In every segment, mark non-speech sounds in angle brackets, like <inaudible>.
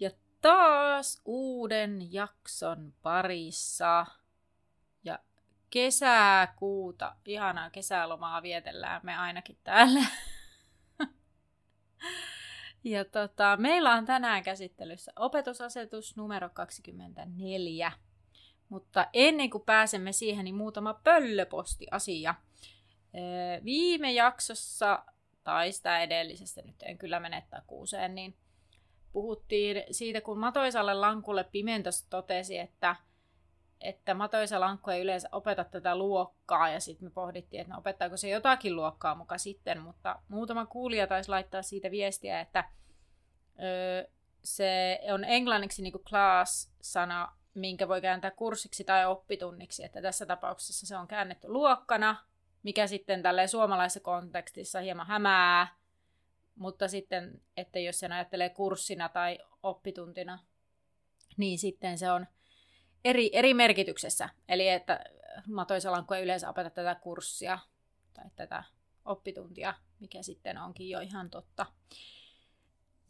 Ja taas uuden jakson parissa. Ja kesäkuuta, ihanaa kesälomaa vietellään me ainakin täällä. <laughs> Ja tota, meillä on tänään käsittelyssä opetusasetus numero 24. Mutta ennen kuin pääsemme siihen, niin muutama pöllöposti-asia. Viime jaksossa, tai sitä edellisestä, nyt en kyllä mene takuuseen, niin puhuttiin siitä, kun Matoisalle Lankulle Pimentos totesi, että, että Matoisa Lankku ei yleensä opeta tätä luokkaa, ja sitten me pohdittiin, että no opettaako se jotakin luokkaa muka sitten, mutta muutama kuulija taisi laittaa siitä viestiä, että ö, se on englanniksi niin kuin class-sana, minkä voi kääntää kurssiksi tai oppitunniksi, että tässä tapauksessa se on käännetty luokkana, mikä sitten tälle suomalaisessa kontekstissa hieman hämää, mutta sitten, että jos sen ajattelee kurssina tai oppituntina, niin sitten se on eri, eri merkityksessä. Eli että Matoisalanko ei yleensä opeta tätä kurssia tai tätä oppituntia, mikä sitten onkin jo ihan totta.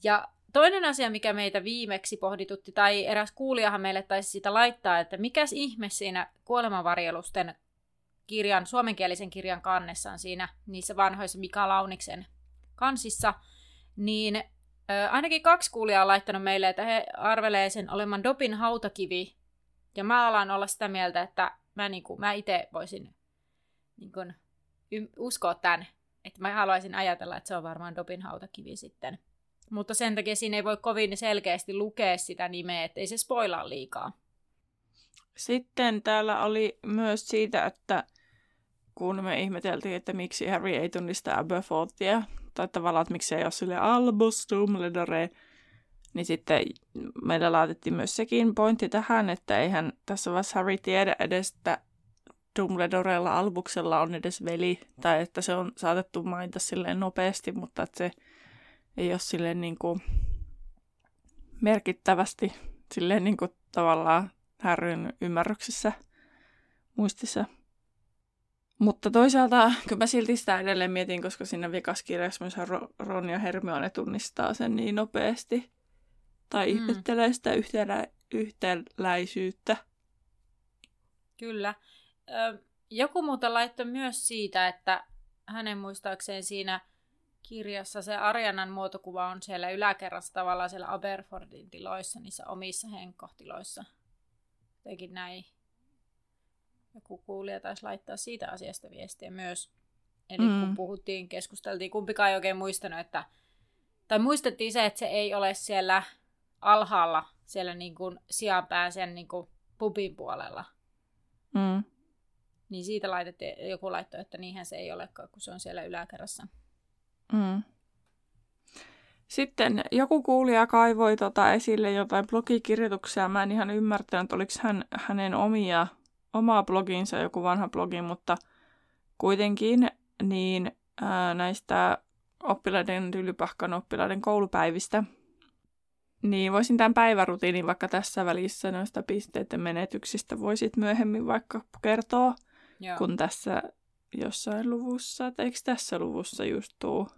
Ja toinen asia, mikä meitä viimeksi pohditutti, tai eräs kuulijahan meille taisi sitä laittaa, että mikäs ihme siinä kuolemanvarjelusten kirjan, suomenkielisen kirjan kannessa on siinä niissä vanhoissa Mika Launiksen kansissa, niin ö, ainakin kaksi kuulijaa on laittanut meille, että he arvelee sen olevan Dopin hautakivi, ja mä alan olla sitä mieltä, että mä, niin kuin, mä itse voisin niin kuin, uskoa tämän, että mä haluaisin ajatella, että se on varmaan Dopin hautakivi sitten. Mutta sen takia siinä ei voi kovin selkeästi lukea sitä nimeä, ettei se spoilaa liikaa. Sitten täällä oli myös siitä, että kun me ihmeteltiin, että miksi Harry ei tunnista Aberforthia, tai tavallaan, että miksi ei ole sille Albus Dumbledore, niin sitten meillä laitettiin myös sekin pointti tähän, että eihän tässä vaiheessa Harry tiedä edes, että Dumbledorella Albuksella on edes veli, tai että se on saatettu mainita silleen nopeasti, mutta että se ei ole silleen niin kuin merkittävästi silleen niin kuin tavallaan Harryn ymmärryksessä muistissa. Mutta toisaalta kyllä mä silti sitä edelleen mietin, koska siinä vikaskirjassa myös Ron ja Hermione tunnistaa sen niin nopeasti. Tai mm. ihmettelee sitä yhtenä, yhtenläisyyttä. Kyllä. Joku muuten laittoi myös siitä, että hänen muistaakseen siinä kirjassa se Arianan muotokuva on siellä yläkerrassa tavallaan siellä Aberfordin tiloissa, niissä omissa henkkohtiloissa. Jotenkin näin. Joku kuulija taisi laittaa siitä asiasta viestiä myös. Eli mm. kun puhuttiin, keskusteltiin, kumpikaan ei oikein muistanut, että... Tai muistettiin se, että se ei ole siellä alhaalla, siellä niin kuin sijanpään sen niin kuin pubin puolella. Mm. Niin siitä laitettiin, joku laittoi, että niinhän se ei olekaan, kun se on siellä yläkerrassa. Mm. Sitten joku kuulija kaivoi tota esille jotain blogikirjoituksia. Mä en ihan ymmärtänyt, oliko hän, hänen omia, omaa bloginsa joku vanha blogi, mutta kuitenkin niin ää, näistä oppilaiden, Tylypahkan oppilaiden koulupäivistä, niin voisin tämän päivärutiinin vaikka tässä välissä noista pisteiden menetyksistä voisit myöhemmin vaikka kertoa, Joo. kun tässä jossain luvussa, että eikö tässä luvussa just tuu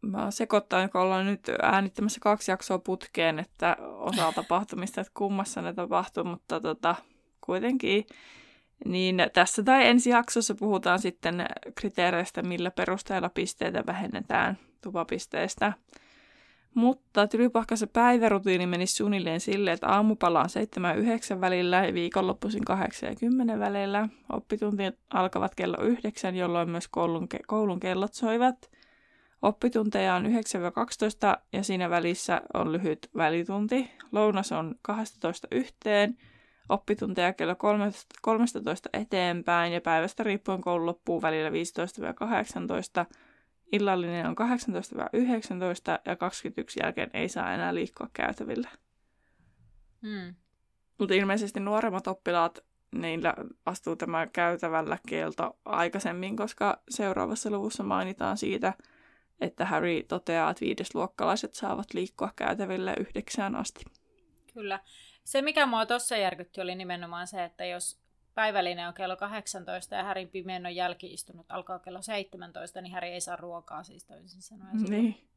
mä sekoittain, kun ollaan nyt äänittämässä kaksi jaksoa putkeen, että osa tapahtumista, että kummassa ne tapahtuu, mutta tota, kuitenkin. Niin tässä tai ensi jaksossa puhutaan sitten kriteereistä, millä perusteella pisteitä vähennetään tupapisteistä. Mutta Tylypahkassa päivärutiini meni suunnilleen silleen, että aamupala on 7 välillä ja viikonloppuisin 8 ja 10 välillä. Oppitunnit alkavat kello 9, jolloin myös koulun, ke- koulun kellot soivat – Oppitunteja on 9-12 ja siinä välissä on lyhyt välitunti. Lounas on 12 yhteen, oppitunteja kello 13 eteenpäin ja päivästä riippuen koulu loppuu välillä 15-18 illallinen on 18-19 ja 21 jälkeen ei saa enää liikkua käytävillä. Hmm. Mutta ilmeisesti nuoremmat oppilaat, niillä astuu tämä käytävällä kielto aikaisemmin, koska seuraavassa luvussa mainitaan siitä, että Harry toteaa, että viidesluokkalaiset saavat liikkua käytäville yhdeksään asti. Kyllä. Se, mikä mua tuossa järkytti, oli nimenomaan se, että jos päivällinen on kello 18 ja Härin pimeän on jälkiistunut alkaa kello 17, niin Häri ei saa ruokaa siis toisin sanoen. Niin.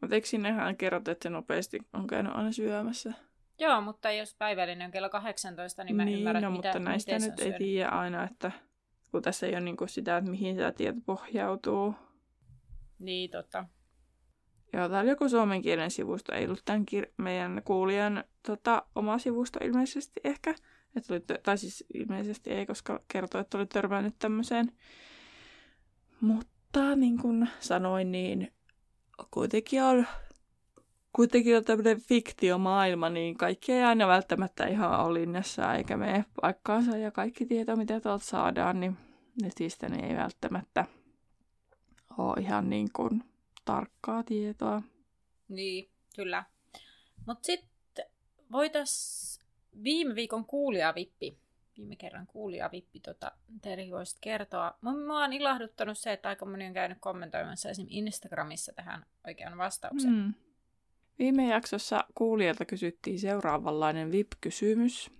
Mutta eikö sinnehän kerrota, että nopeasti on käynyt aina syömässä? Joo, mutta jos päivällinen on kello 18, niin mä niin, ymmärrän, no, mitä, mutta näistä nyt ei tiedä aina, että kun tässä ei ole niin sitä, että mihin tämä tieto pohjautuu. Niin, totta. Joo, täällä joku suomen kielen sivusto, ei ollut tämän kir- meidän kuulijan tota, oma sivusto ilmeisesti ehkä. Että oli, tai siis ilmeisesti ei, koska kertoi, että oli törmännyt tämmöiseen. Mutta niin kuin sanoin, niin kuitenkin on, kuitenkin on tämmöinen fiktiomaailma, niin kaikki ei aina välttämättä ihan ole linjassa eikä mene paikkaansa. Ja kaikki tieto, mitä tuolta saadaan, niin netistä niin ei välttämättä ole ihan niin kuin tarkkaa tietoa. Niin, kyllä. Mutta sitten voitaisiin viime viikon kuulijavippi, viime kerran kuulijavippi, tota, Terhi voisit kertoa. Mua on ilahduttanut se, että aika moni on käynyt kommentoimassa esim. Instagramissa tähän oikean vastauksen. Mm. Viime jaksossa kuulijalta kysyttiin seuraavanlainen VIP-kysymys.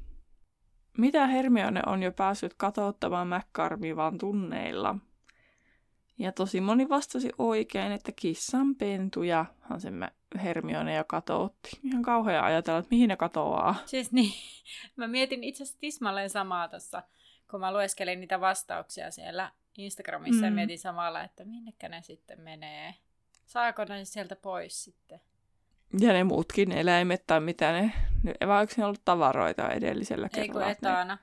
Mitä Hermione on jo päässyt katouttamaan McCarmivan tunneilla? Ja tosi moni vastasi oikein, että kissan pentujahan se Hermione jo katoutti. Ihan kauhea ajatella, että mihin ne katoaa. Siis niin, <laughs> mä mietin itse asiassa tismalleen samaa tuossa, kun mä lueskelin niitä vastauksia siellä Instagramissa mm. ja mietin samalla, että minnekä ne sitten menee. Saako ne sieltä pois sitten? Ja ne muutkin eläimet tai mitä ne, ne vai onko ne ollut tavaroita edellisellä kerralla? Ei kun etana.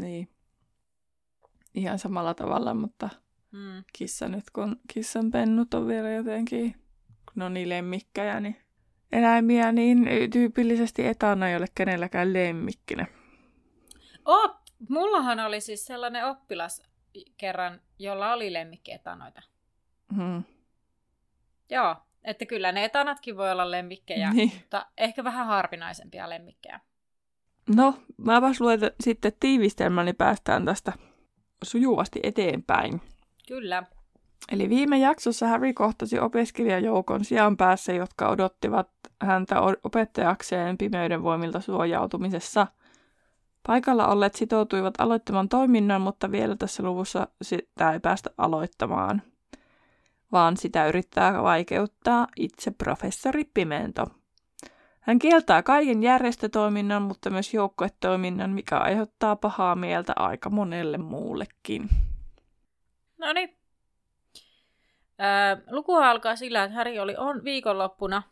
Niin. Ihan samalla tavalla, mutta mm. kissa nyt, kun kissan pennut on vielä jotenkin kun on niin lemmikkejä, niin eläimiä, niin tyypillisesti etana ei ole kenelläkään lemmikkinä. Oh, mullahan oli siis sellainen oppilas kerran, jolla oli lemmikkietanoita. Hmm. Joo, että kyllä ne etanatkin voi olla lemmikkejä, niin. mutta ehkä vähän harvinaisempia lemmikkejä. No, mä luen sitten tiivistelmän, niin päästään tästä sujuvasti eteenpäin. Kyllä. Eli viime jaksossa Harry kohtasi opiskelijajoukon sijaan päässä, jotka odottivat häntä opettajakseen pimeyden voimilta suojautumisessa. Paikalla olleet sitoutuivat aloittamaan toiminnan, mutta vielä tässä luvussa sitä ei päästä aloittamaan, vaan sitä yrittää vaikeuttaa itse professori Pimento. Hän kieltää kaiken järjestötoiminnan, mutta myös joukkuetoiminnan, mikä aiheuttaa pahaa mieltä aika monelle muullekin. No niin, Ää, luku alkaa sillä, että Häri oli on viikonloppuna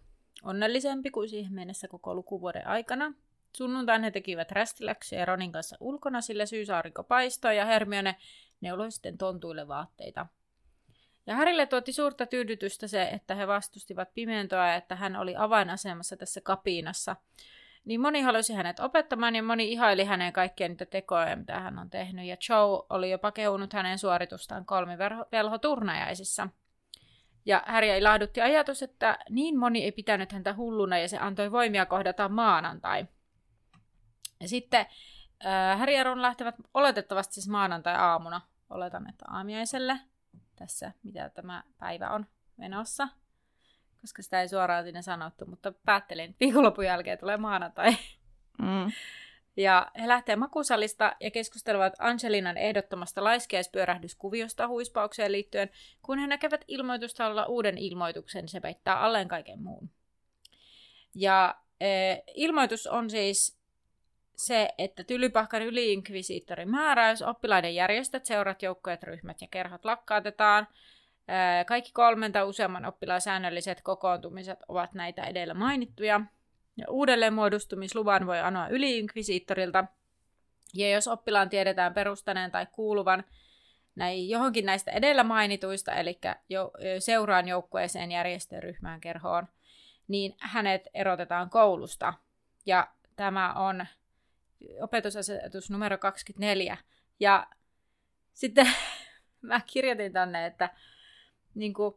onnellisempi kuin siihen mennessä koko lukuvuoden aikana. Sunnuntain he tekivät rästiläksyjä Ronin kanssa ulkona, sillä syysaurinko paistoi ja Hermione neuloi sitten tontuille vaatteita. Ja Härille tuotti suurta tyydytystä se, että he vastustivat pimentoa ja että hän oli avainasemassa tässä kapiinassa. Niin moni halusi hänet opettamaan ja moni ihaili hänen kaikkia niitä tekoja, mitä hän on tehnyt. Ja Joe oli jopa kehunut hänen suoritustaan kolmivelhoturnajaisissa – ja Häriä ilahdutti ajatus, että niin moni ei pitänyt häntä hulluna ja se antoi voimia kohdata maanantai. Ja sitten äh, Häri ja Ron lähtevät oletettavasti siis maanantai-aamuna. Oletan, että aamiaiselle tässä, mitä tämä päivä on menossa. Koska sitä ei suoraan sinne sanottu, mutta päättelin, että viikonlopun jälkeen tulee maanantai. Mm. Ja he lähtee makusalista ja keskustelevat Angelinan ehdottomasta laiskeispyörähdyskuviosta huispaukseen liittyen, kun he näkevät ilmoitustalla uuden ilmoituksen, se peittää alleen kaiken muun. Ja e, ilmoitus on siis se, että Tylypahkan yliinkvisiittorin määräys, oppilaiden järjestöt, seurat, joukkojet, ryhmät ja kerhot lakkautetaan. Kaikki kolmen tai useamman oppilaan säännölliset kokoontumiset ovat näitä edellä mainittuja. Ja uudelleenmuodostumisluvan voi anoa yliinkvisiittorilta. Ja jos oppilaan tiedetään perustaneen tai kuuluvan näin johonkin näistä edellä mainituista, eli seuraan joukkueeseen, järjestöryhmään, kerhoon, niin hänet erotetaan koulusta. Ja tämä on opetusasetus numero 24. Ja sitten <laughs> mä kirjoitin tänne, että niin kuin,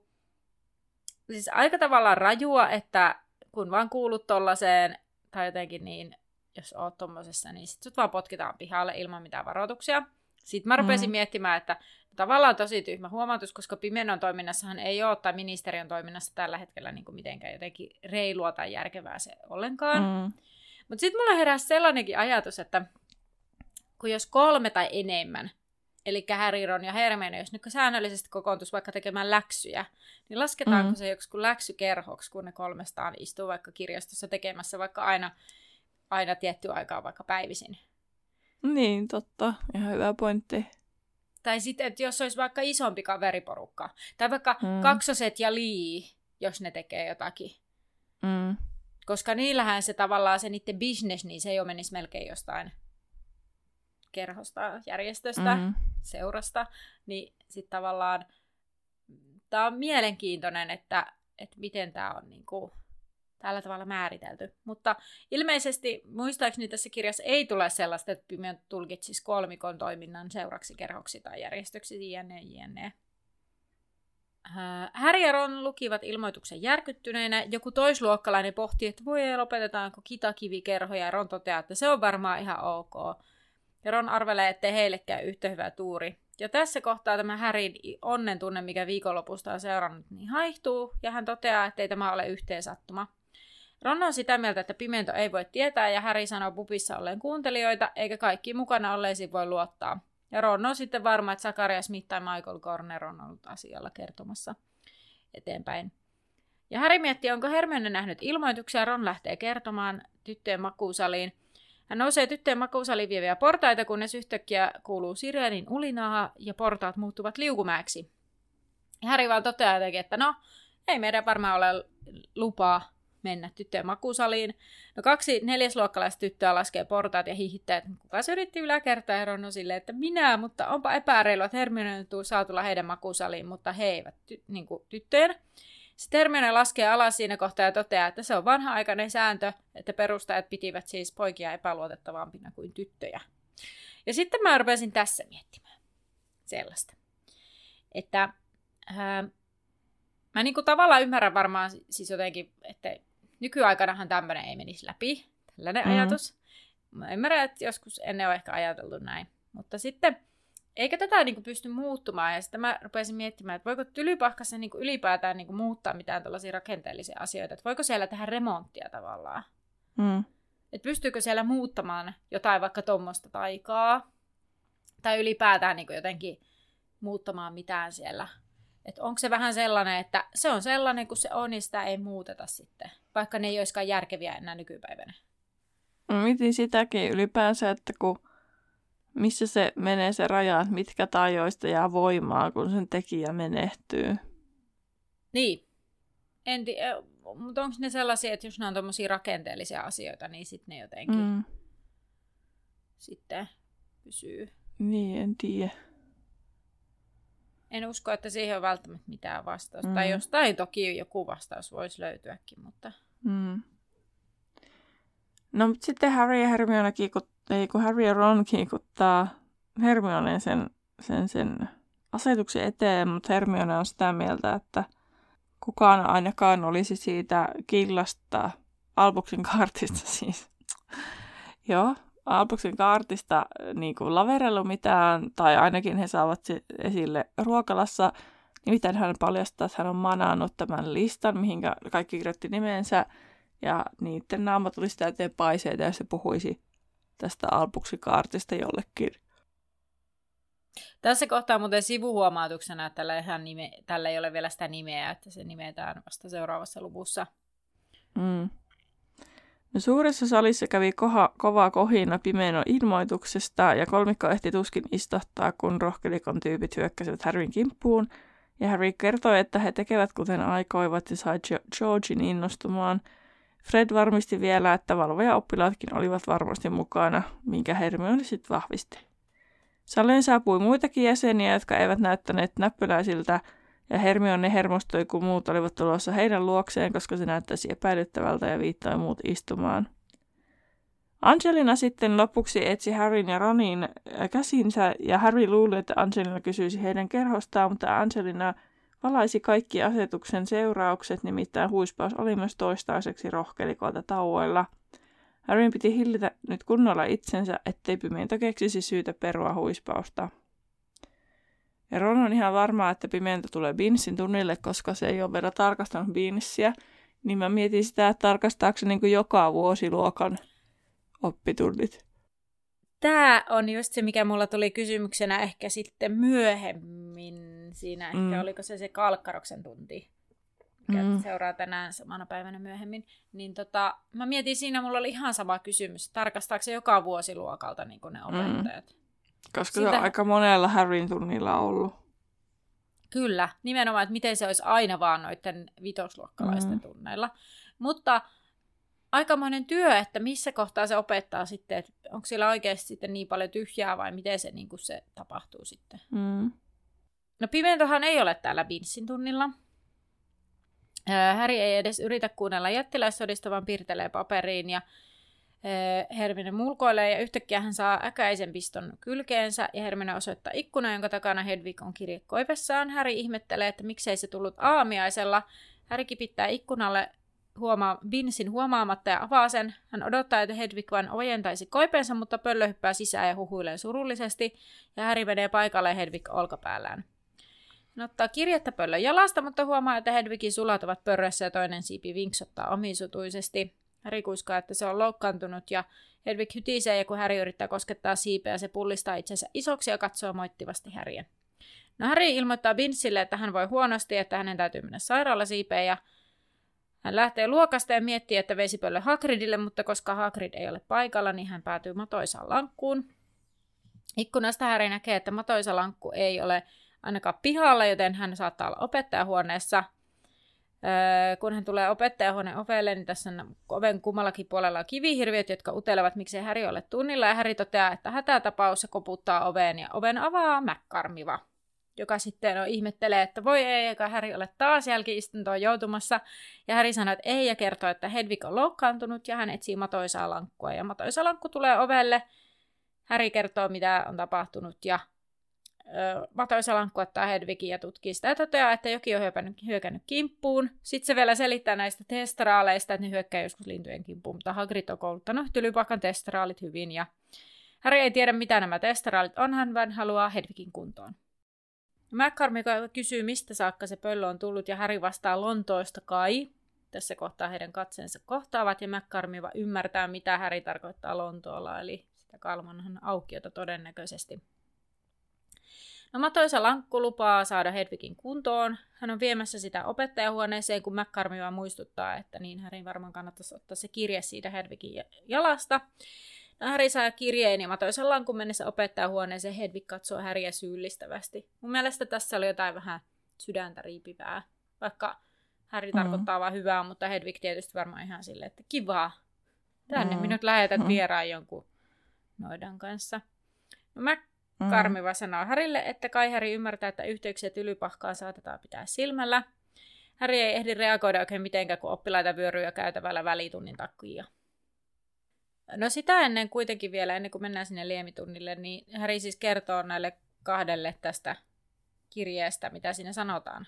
siis aika tavallaan rajua, että kun vaan kuulut tollaiseen, tai jotenkin niin, jos oot tommosessa, niin sit sut vaan potkitaan pihalle ilman mitään varoituksia. Sitten mä rupesin mm. miettimään, että tavallaan tosi tyhmä huomautus, koska Pimenon toiminnassahan ei ole, tai ministeriön toiminnassa tällä hetkellä niin kuin mitenkään jotenkin reilua tai järkevää se ollenkaan. Mm. Mutta sitten mulla heräsi sellainenkin ajatus, että kun jos kolme tai enemmän, eli Harry, Ron ja Hermione, jos nyt säännöllisesti kokoontuisi vaikka tekemään läksyjä, niin lasketaanko mm. se joku läksykerhoksi, kun ne kolmestaan istuu vaikka kirjastossa tekemässä vaikka aina, aina tietty aikaa vaikka päivisin? Niin, totta. Ihan hyvä pointti. Tai sitten, että jos olisi vaikka isompi kaveriporukka. Tai vaikka mm. kaksoset ja lii, jos ne tekee jotakin. Mm. Koska niillähän se tavallaan se niiden business, niin se jo menisi melkein jostain kerhosta, järjestöstä, mm. Seurasta. Niin sitten tavallaan tämä on mielenkiintoinen, että, että miten tämä on niin kuin, tällä tavalla määritelty. Mutta ilmeisesti, muistaakseni tässä kirjassa ei tule sellaista, että Pimeon tulkitsisi kolmikon toiminnan seuraksi, kerhoksi tai järjestöksi, jne, jne. Harry ja Ron lukivat ilmoituksen järkyttyneinä. Joku toisluokkalainen pohti, että voi lopetetaanko kitakivikerho, ja Ron toteaa, että se on varmaan ihan ok. Ja Ron arvelee, että heille käy yhtä hyvä tuuri. Ja tässä kohtaa tämä Härin onnen tunne, mikä viikonlopusta on seurannut, niin haihtuu, ja hän toteaa, että ei tämä ole yhteen sattuma. Ron on sitä mieltä, että pimento ei voi tietää, ja Häri sanoo pupissa olleen kuuntelijoita, eikä kaikki mukana olleisiin voi luottaa. Ja Ron on sitten varma, että Zakaria Smith tai Michael Corner on ollut asialla kertomassa eteenpäin. Ja Häri miettii, onko Hermione nähnyt ilmoituksia, Ron lähtee kertomaan tyttöjen makuusaliin. Hän nousee tyttöjen makuusaliin vieviä portaita, kunnes yhtäkkiä kuuluu sireenin ulinaa ja portaat muuttuvat liukumäeksi. Häri vaan toteaa jotenkin, että no, ei meidän varmaan ole lupaa mennä tyttöjen makusaliin. No kaksi neljäsluokkalaista tyttöä laskee portaat ja hihittää, että kuka se yritti yläkertaa ja Ron silleen, että minä, mutta onpa epäreilu, että Hermione saa heidän makusaliin, mutta he eivät ty- niin kuin tyttöjen. Sitten Hermione laskee alas siinä kohtaa ja toteaa, että se on vanha-aikainen sääntö, että perustajat pitivät siis poikia epäluotettavampina kuin tyttöjä. Ja sitten mä rupesin tässä miettimään sellaista, että ää, mä niin kuin tavallaan ymmärrän varmaan siis jotenkin, että nykyaikanahan tämmöinen ei menisi läpi, tällainen mm. ajatus. Mä ymmärrän, että joskus ennen on ehkä ajateltu näin. Mutta sitten, eikä tätä niin kuin pysty muuttumaan. Ja sitten mä rupesin miettimään, että voiko tylypahkassa niin kuin ylipäätään niin kuin muuttaa mitään tällaisia rakenteellisia asioita. Että voiko siellä tehdä remonttia tavallaan. Mm. Että pystyykö siellä muuttamaan jotain vaikka tuommoista taikaa. Tai ylipäätään niin kuin jotenkin muuttamaan mitään siellä että onko se vähän sellainen, että se on sellainen kuin se on, niin sitä ei muuteta sitten, vaikka ne ei olisikaan järkeviä enää nykypäivänä. Mietin sitäkin ylipäänsä, että kun, missä se menee se raja, että mitkä tajoista jää voimaa, kun sen tekijä menehtyy. Niin. En tii, mutta onko ne sellaisia, että jos ne on tuommoisia rakenteellisia asioita, niin sitten ne jotenkin mm. sitten pysyy. Niin, en tiedä en usko, että siihen on välttämättä mitään vastausta. Mm. Tai jostain toki joku vastaus voisi löytyäkin, mutta... Mm. No, mutta sitten Harry ja Hermione kiikut, ei kun Harry ja Ron kiikuttaa Hermione sen, sen, sen asetuksen eteen, mutta Hermione on sitä mieltä, että kukaan ainakaan olisi siitä killasta, Albuksen kartista <laughs> siis. Joo, Albuksen kaartista äh, niin kuin mitään, tai ainakin he saavat se esille ruokalassa. Nimittäin hän paljastaa, että hän on manannut tämän listan, mihin kaikki kirjoitti nimensä, ja niiden naama tuli sitä eteen paiseita, ja se puhuisi tästä Albuksen kaartista jollekin. Tässä kohtaa muuten sivuhuomautuksena, että tällä, ihan nime, tällä ei ole vielä sitä nimeä, että se nimetään vasta seuraavassa luvussa. Mm. No suuressa salissa kävi koha, kova kohina Pimeno ilmoituksesta ja kolmikko ehti tuskin istahtaa, kun rohkelikon tyypit hyökkäsivät Harryn kimppuun. Ja Harry kertoi, että he tekevät kuten aikoivat ja sai Georgin innostumaan. Fred varmisti vielä, että valvoja oppilaatkin olivat varmasti mukana, minkä Hermione sitten vahvisti. Saliin saapui muitakin jäseniä, jotka eivät näyttäneet näppyläisiltä, ja Hermione hermostui, kun muut olivat tulossa heidän luokseen, koska se näyttäisi epäilyttävältä ja viittoi muut istumaan. Angelina sitten lopuksi etsi Harryn ja Ronin käsinsä, ja Harry luuli, että Angelina kysyisi heidän kerhostaan, mutta Angelina valaisi kaikki asetuksen seuraukset, nimittäin huispaus oli myös toistaiseksi rohkelikoita tauoilla. Harryn piti hillitä nyt kunnolla itsensä, ettei pimiento keksisi syytä perua huispausta. Ja Ron on ihan varmaa, että pimiento tulee Beansin tunnille, koska se ei ole vielä tarkastanut Beansia. Niin mä mietin sitä, että tarkastaako se niin joka vuosi luokan oppitunnit. Tämä on just se, mikä mulla tuli kysymyksenä ehkä sitten myöhemmin siinä. Ehkä mm. oliko se se Kalkkaroksen tunti, mikä mm. seuraa tänään samana päivänä myöhemmin. Niin tota, mä mietin siinä, mulla oli ihan sama kysymys. Tarkastaako se joka vuosi luokalta niin ne mm. opettajat? Mm. Koska Sitä... se on aika monella Harryn tunnilla ollut. Kyllä, nimenomaan, että miten se olisi aina vaan noiden vitosluokkalaisten mm. tunneilla. Mutta aikamoinen työ, että missä kohtaa se opettaa sitten, että onko siellä oikeasti sitten niin paljon tyhjää vai miten se, niin kuin se tapahtuu sitten. Mm. No Pimentohan ei ole täällä Binssin tunnilla. Häri ei edes yritä kuunnella jättiläissodista, vaan piirtelee paperiin ja Hermine mulkoilee ja yhtäkkiä hän saa äkäisen piston kylkeensä ja Hermine osoittaa ikkuna, jonka takana Hedvig on kirje koivessaan. Häri ihmettelee, että miksei se tullut aamiaisella. Häri kipittää ikkunalle huomaa Binsin huomaamatta ja avaa sen. Hän odottaa, että Hedvig vain ojentaisi koipensa, mutta pöllö hyppää sisään ja huhuilee surullisesti, ja Häri menee paikalle Hedvig olkapäällään. Hän ottaa kirjettä pöllön jalasta, mutta huomaa, että Hedvigin sulat ovat pörrössä ja toinen siipi vinksottaa omisutuisesti. Häri kuiskaa, että se on loukkaantunut ja Hedvig hytisee ja kun Häri yrittää koskettaa siipeä, se pullistaa itsensä isoksi ja katsoo moittivasti Häriä. No Häri ilmoittaa Binsille, että hän voi huonosti, että hänen täytyy mennä sairaalasiipeen ja hän lähtee luokasta ja miettii, että vesipöllö Hagridille, mutta koska Hagrid ei ole paikalla, niin hän päätyy matoisaan lankkuun. Ikkunasta Häri näkee, että matoisa lankku ei ole ainakaan pihalla, joten hän saattaa olla opettajahuoneessa. Öö, kun hän tulee opettajahuoneen ovelle, niin tässä on oven kummallakin puolella on kivihirviöt, jotka utelevat, miksei Häri ole tunnilla. Ja Häri toteaa, että hätätapaus se koputtaa oveen ja oven avaa Mäkkarmiva joka sitten on, ihmettelee, että voi ei, eikä Häri ole taas jälkiistuntoon joutumassa. Ja Häri sanoo, että ei, ja kertoo, että Hedvig on loukkaantunut, ja hän etsii matoisaa lankkua. Ja matoisa lankku tulee ovelle. Häri kertoo, mitä on tapahtunut, ja ö, matoisa lankku ottaa Hedvigin ja tutkii sitä ja toteaa, että joki on hyökännyt, hyökännyt kimppuun. Sitten se vielä selittää näistä testraaleista, että ne hyökkää joskus lintujen kimppuun, mutta Hagrid on kouluttanut tylypakan testraalit hyvin, ja Häri ei tiedä, mitä nämä testraalit on, hän vain haluaa Hedvigin kuntoon. McCormick kysyy, mistä saakka se pöllö on tullut, ja Harry vastaa Lontoosta kai. Tässä kohtaa heidän katseensa kohtaavat, ja McCormick ymmärtää, mitä Harry tarkoittaa Lontoolla, eli sitä kalmanhan aukiota todennäköisesti. No Matoisa Lankku lupaa saada Hedvigin kuntoon. Hän on viemässä sitä opettajahuoneeseen, kun vaan muistuttaa, että niin Härin varmaan kannattaisi ottaa se kirje siitä Hedvigin jalasta. Häri saa kirjeen ja matoisen lankun mennessä opettajahuoneeseen Hedvig katsoo Häriä syyllistävästi. Mun mielestä tässä oli jotain vähän sydäntä riipivää. Vaikka Häri mm. tarkoittaa vain hyvää, mutta Hedvig tietysti varmaan ihan silleen, että kivaa. Tänne mm. minut lähetät mm. vieraan jonkun noidan kanssa. No mä mm. Karmiva sanoo Härille, että kai Häri ymmärtää, että yhteyksiä tylypahkaa saatetaan pitää silmällä. Häri ei ehdi reagoida oikein mitenkään, kun oppilaita vyöryy käytävällä välitunnin takia. No sitä ennen kuitenkin vielä, ennen kuin mennään sinne liemitunnille, niin Häri siis kertoo näille kahdelle tästä kirjeestä, mitä siinä sanotaan.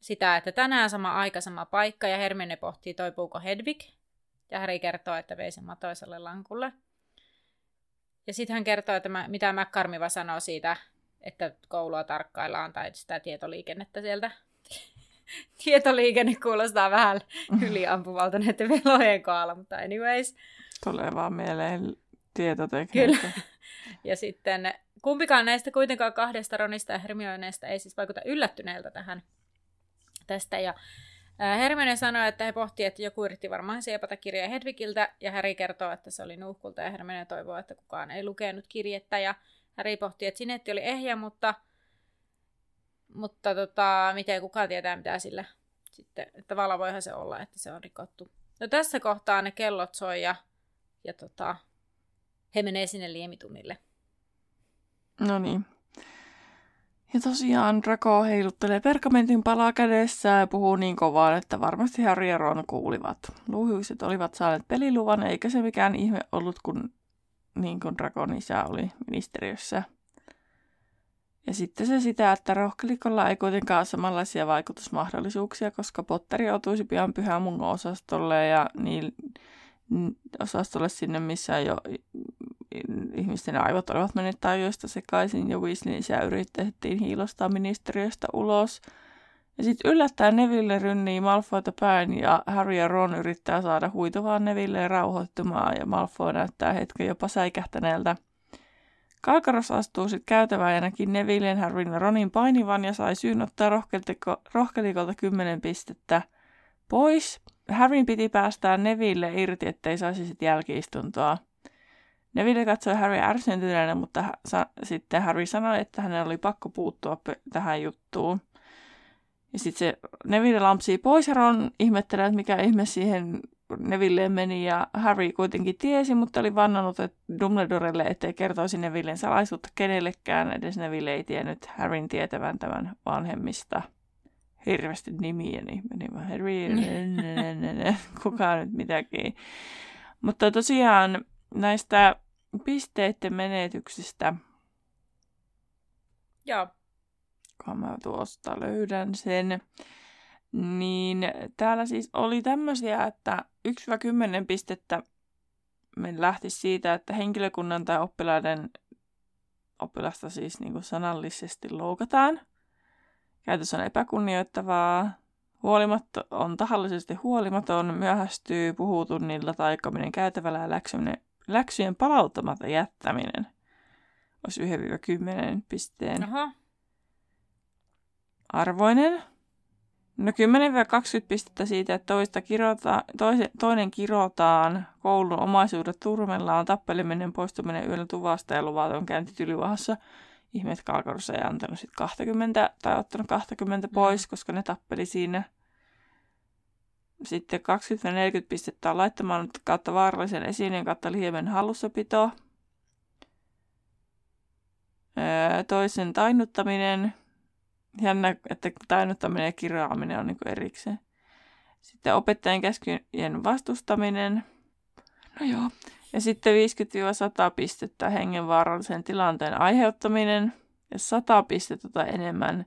Sitä, että tänään sama aika, sama paikka, ja Hermione pohtii, toipuuko Hedvig. Ja Häri kertoo, että vei sen matoiselle lankulle. Ja sitten hän kertoo, että mä, mitä McCarmiva sanoo siitä, että koulua tarkkaillaan, tai sitä tietoliikennettä sieltä. <laughs> Tietoliikenne kuulostaa vähän yliampuvalta näiden velojen kohdalla, mutta anyways. Tulee vaan mieleen tietotekniikka. Kyllä. Ja sitten kumpikaan näistä kuitenkaan kahdesta Ronista ja Hermioneesta ei siis vaikuta yllättyneeltä tähän tästä. Ja Hermione sanoi, että he pohtivat, että joku yritti varmaan siepata kirjaa Hedvigiltä, ja Harry kertoo, että se oli nuhkulta, ja Hermione toivoo, että kukaan ei lukenut kirjettä, ja Harry pohti, että sinetti oli ehjä, mutta, mutta tota, miten kukaan tietää, mitä sillä sitten, että vala voihan se olla, että se on rikottu. No tässä kohtaa ne kellot soi, ja ja tota, he menee sinne liemitunnille. No niin. Ja tosiaan Draco heiluttelee pergamentin palaa kädessä ja puhuu niin kovaan, että varmasti Harry ja Ron kuulivat. Luuhuiset olivat saaneet peliluvan, eikä se mikään ihme ollut, kun niin kuin Dracon isä oli ministeriössä. Ja sitten se sitä, että rohkelikolla ei kuitenkaan ole samanlaisia vaikutusmahdollisuuksia, koska Potteri joutuisi pian pyhän mun osastolle ja niin, osastolle sinne, missä jo ihmisten aivot olivat menneet tajoista sekaisin ja Weasleysiä yritettiin hiilostaa ministeriöstä ulos. Ja sitten yllättäen Neville rynnii Malfoyta päin ja Harry ja Ron yrittää saada huituvaa Neville rauhoittumaan ja Malfoy näyttää hetken jopa säikähtäneeltä. Kalkaros astuu sitten käytävään ja näki Nevillen, Harryn ja Ronin painivan ja sai syyn ottaa rohkelikolta kymmenen pistettä pois. Harryn piti päästää Neville irti, ettei saisi sitten jälkiistuntoa. Neville katsoi Harry ärsyntyneenä, mutta sa- sitten Harry sanoi, että hänen oli pakko puuttua tähän juttuun. Ja sitten se Neville lampsii pois Ron ihmettelee, että mikä ihme siihen Nevilleen meni ja Harry kuitenkin tiesi, mutta oli vannonut että Dumbledorelle, ettei kertoisi Nevillen salaisuutta kenellekään. Edes Neville ei tiennyt Harryn tietävän tämän vanhemmista. Hirveästi nimiä, niin meni vaan Harry, kuka nyt mitäkin. Mutta tosiaan näistä pisteiden menetyksistä. Joo. Kun mä tuosta löydän sen. Niin täällä siis oli tämmöisiä, että 1-10 pistettä me lähti siitä, että henkilökunnan tai oppilaiden oppilasta siis niin kuin sanallisesti loukataan. Käytös on epäkunnioittavaa, huolimatta, on tahallisesti huolimaton, myöhästyy, puhuu tunnilla, taikaminen käytävällä ja läksyminen, läksyjen palauttamatta jättäminen olisi 1-10 pisteen Aha. arvoinen. No 10-20 pistettä siitä, että toista kirota, toise, toinen kirotaan, koulun omaisuudet turmellaan, tappeleminen, poistuminen yöllä tuvasta ja luvaton käynti tylyvahassa. Ihmeet Kalkarussa ei antanut sit 20 tai ottanut 20 pois, mm. koska ne tappeli siinä. Sitten 20-40 pistettä on laittamaan kautta vaarallisen esineen kautta liemen hallussapito. Öö, toisen tainnuttaminen, jännä, että tainnuttaminen ja kirjaaminen on niin erikseen. Sitten opettajan käskyjen vastustaminen. No joo. Ja sitten 50-100 pistettä hengenvaarallisen tilanteen aiheuttaminen. Ja 100 pistettä tai enemmän,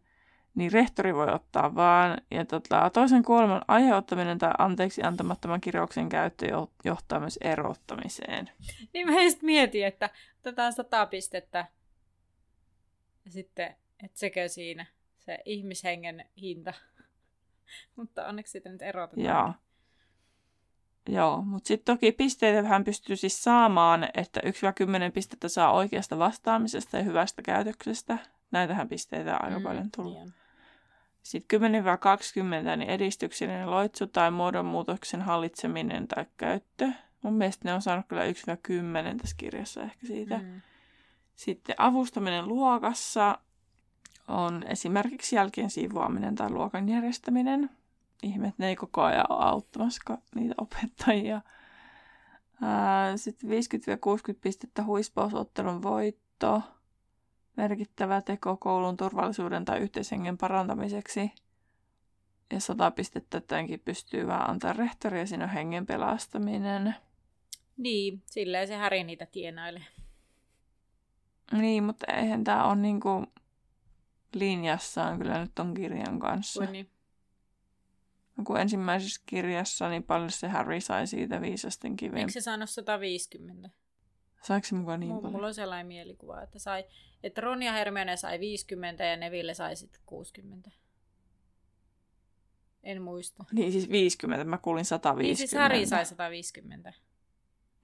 niin rehtori voi ottaa vaan. Ja tota, toisen kuoleman aiheuttaminen tai anteeksi antamattoman kirjauksen käyttö johtaa myös erottamiseen. Niin mä just mietin, että otetaan 100 pistettä. Ja sitten, että sekö siinä se ihmishengen hinta. <laughs> mutta onneksi sitä nyt erotetaan. Joo. Joo, mutta sitten toki pisteitä hän pystyy siis saamaan, että 1-10 pistettä saa oikeasta vastaamisesta ja hyvästä käytöksestä. Näitähän pisteitä on aika mm, paljon tullut. Niin sitten 10-20 niin edistyksellinen loitsu tai muodonmuutoksen hallitseminen tai käyttö. Mun mielestä ne on saanut kyllä 1-10 tässä kirjassa ehkä siitä. Mm. Sitten avustaminen luokassa on esimerkiksi jälkien siivoaminen tai luokan järjestäminen. Ihme, että ne ei koko ajan ole auttamassa niitä opettajia. Sitten 50-60 pistettä huispausottelun voitto. Merkittävä teko koulun turvallisuuden tai yhteishengen parantamiseksi. Ja 100 pistettä tämänkin pystyy vaan antaa rehtori ja siinä on hengen pelastaminen. Niin, silleen se Häri niitä tienailee. Niin, mutta eihän tämä ole niinku linjassaan kyllä nyt on kirjan kanssa. Voi niin. No, kun ensimmäisessä kirjassa, niin paljon se Harry sai siitä viisasten kiveen. Eikö se saanut 150? Saiko se mukaan niin mulla, paljon? Mulla on sellainen mielikuva, että, sai, että Ron ja Hermione sai 50 ja Neville sai sitten 60. En muista. Niin siis 50, mä kuulin 150. Niin siis Harry sai 150.